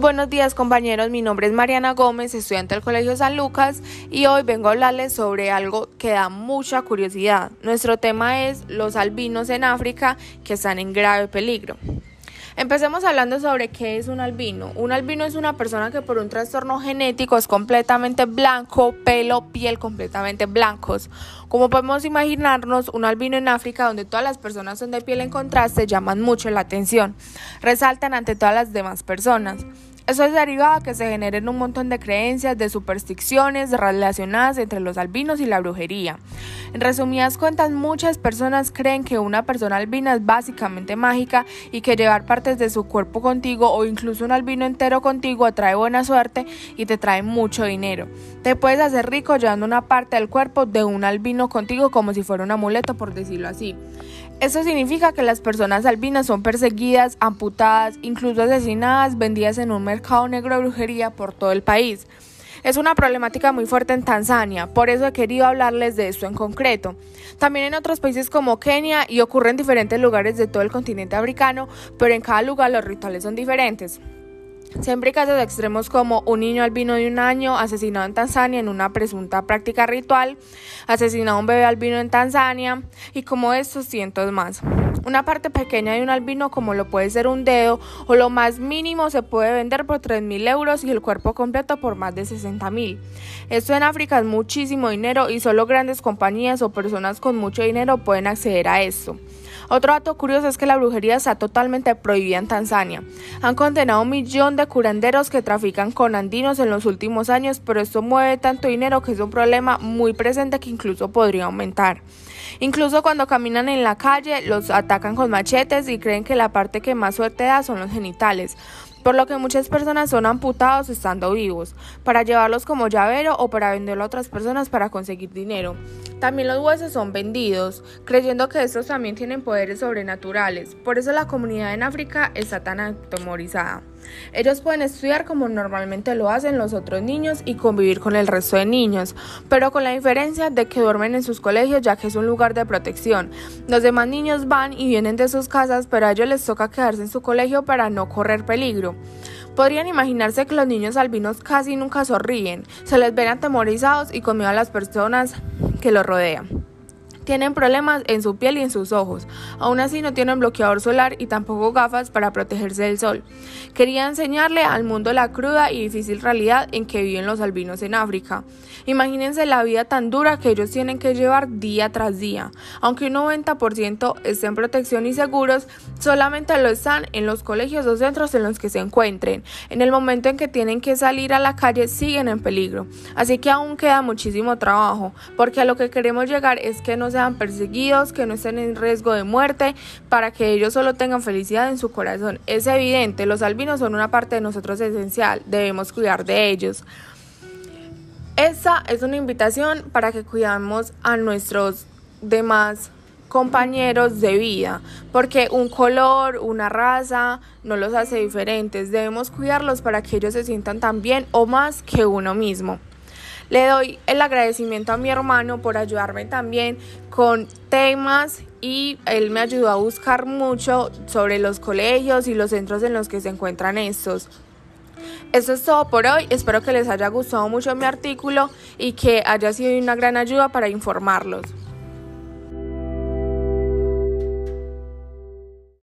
Buenos días compañeros, mi nombre es Mariana Gómez, estudiante del Colegio San Lucas y hoy vengo a hablarles sobre algo que da mucha curiosidad. Nuestro tema es los albinos en África que están en grave peligro. Empecemos hablando sobre qué es un albino. Un albino es una persona que por un trastorno genético es completamente blanco, pelo, piel completamente blancos. Como podemos imaginarnos, un albino en África, donde todas las personas son de piel en contraste, llaman mucho la atención, resaltan ante todas las demás personas. Eso es derivado a que se generen un montón de creencias, de supersticiones relacionadas entre los albinos y la brujería. En resumidas cuentas, muchas personas creen que una persona albina es básicamente mágica y que llevar partes de su cuerpo contigo o incluso un albino entero contigo atrae buena suerte y te trae mucho dinero. Te puedes hacer rico llevando una parte del cuerpo de un albino contigo como si fuera un amuleto, por decirlo así. Eso significa que las personas albinas son perseguidas, amputadas, incluso asesinadas, vendidas en un mercado negro de brujería por todo el país. Es una problemática muy fuerte en Tanzania, por eso he querido hablarles de esto en concreto. También en otros países como Kenia y ocurre en diferentes lugares de todo el continente africano, pero en cada lugar los rituales son diferentes. Siempre casos extremos como un niño albino de un año asesinado en Tanzania en una presunta práctica ritual, asesinado un bebé albino en Tanzania y como estos cientos más. Una parte pequeña de un albino como lo puede ser un dedo o lo más mínimo se puede vender por 3.000 euros y el cuerpo completo por más de 60.000. Esto en África es muchísimo dinero y solo grandes compañías o personas con mucho dinero pueden acceder a esto. Otro dato curioso es que la brujería está totalmente prohibida en Tanzania. Han condenado un millón de curanderos que trafican con andinos en los últimos años, pero esto mueve tanto dinero que es un problema muy presente que incluso podría aumentar. Incluso cuando caminan en la calle, los atacan con machetes y creen que la parte que más suerte da son los genitales por lo que muchas personas son amputados estando vivos, para llevarlos como llavero o para venderlo a otras personas para conseguir dinero. También los huesos son vendidos, creyendo que estos también tienen poderes sobrenaturales. Por eso la comunidad en África está tan atemorizada. Ellos pueden estudiar como normalmente lo hacen los otros niños y convivir con el resto de niños, pero con la diferencia de que duermen en sus colegios ya que es un lugar de protección. Los demás niños van y vienen de sus casas, pero a ellos les toca quedarse en su colegio para no correr peligro. Podrían imaginarse que los niños albinos casi nunca sonríen, se les ven atemorizados y con miedo a las personas que lo rodean. Tienen problemas en su piel y en sus ojos. Aún así no tienen bloqueador solar y tampoco gafas para protegerse del sol. Quería enseñarle al mundo la cruda y difícil realidad en que viven los albinos en África. Imagínense la vida tan dura que ellos tienen que llevar día tras día. Aunque un 90% estén en y seguros, solamente lo están en los colegios o centros en los que se encuentren. En el momento en que tienen que salir a la calle siguen en peligro. Así que aún queda muchísimo trabajo, porque a lo que queremos llegar es que no se sean perseguidos, que no estén en riesgo de muerte, para que ellos solo tengan felicidad en su corazón. Es evidente, los albinos son una parte de nosotros esencial, debemos cuidar de ellos. Esta es una invitación para que cuidamos a nuestros demás compañeros de vida, porque un color, una raza no los hace diferentes. Debemos cuidarlos para que ellos se sientan tan bien o más que uno mismo. Le doy el agradecimiento a mi hermano por ayudarme también con temas y él me ayudó a buscar mucho sobre los colegios y los centros en los que se encuentran estos. Eso es todo por hoy, espero que les haya gustado mucho mi artículo y que haya sido una gran ayuda para informarlos.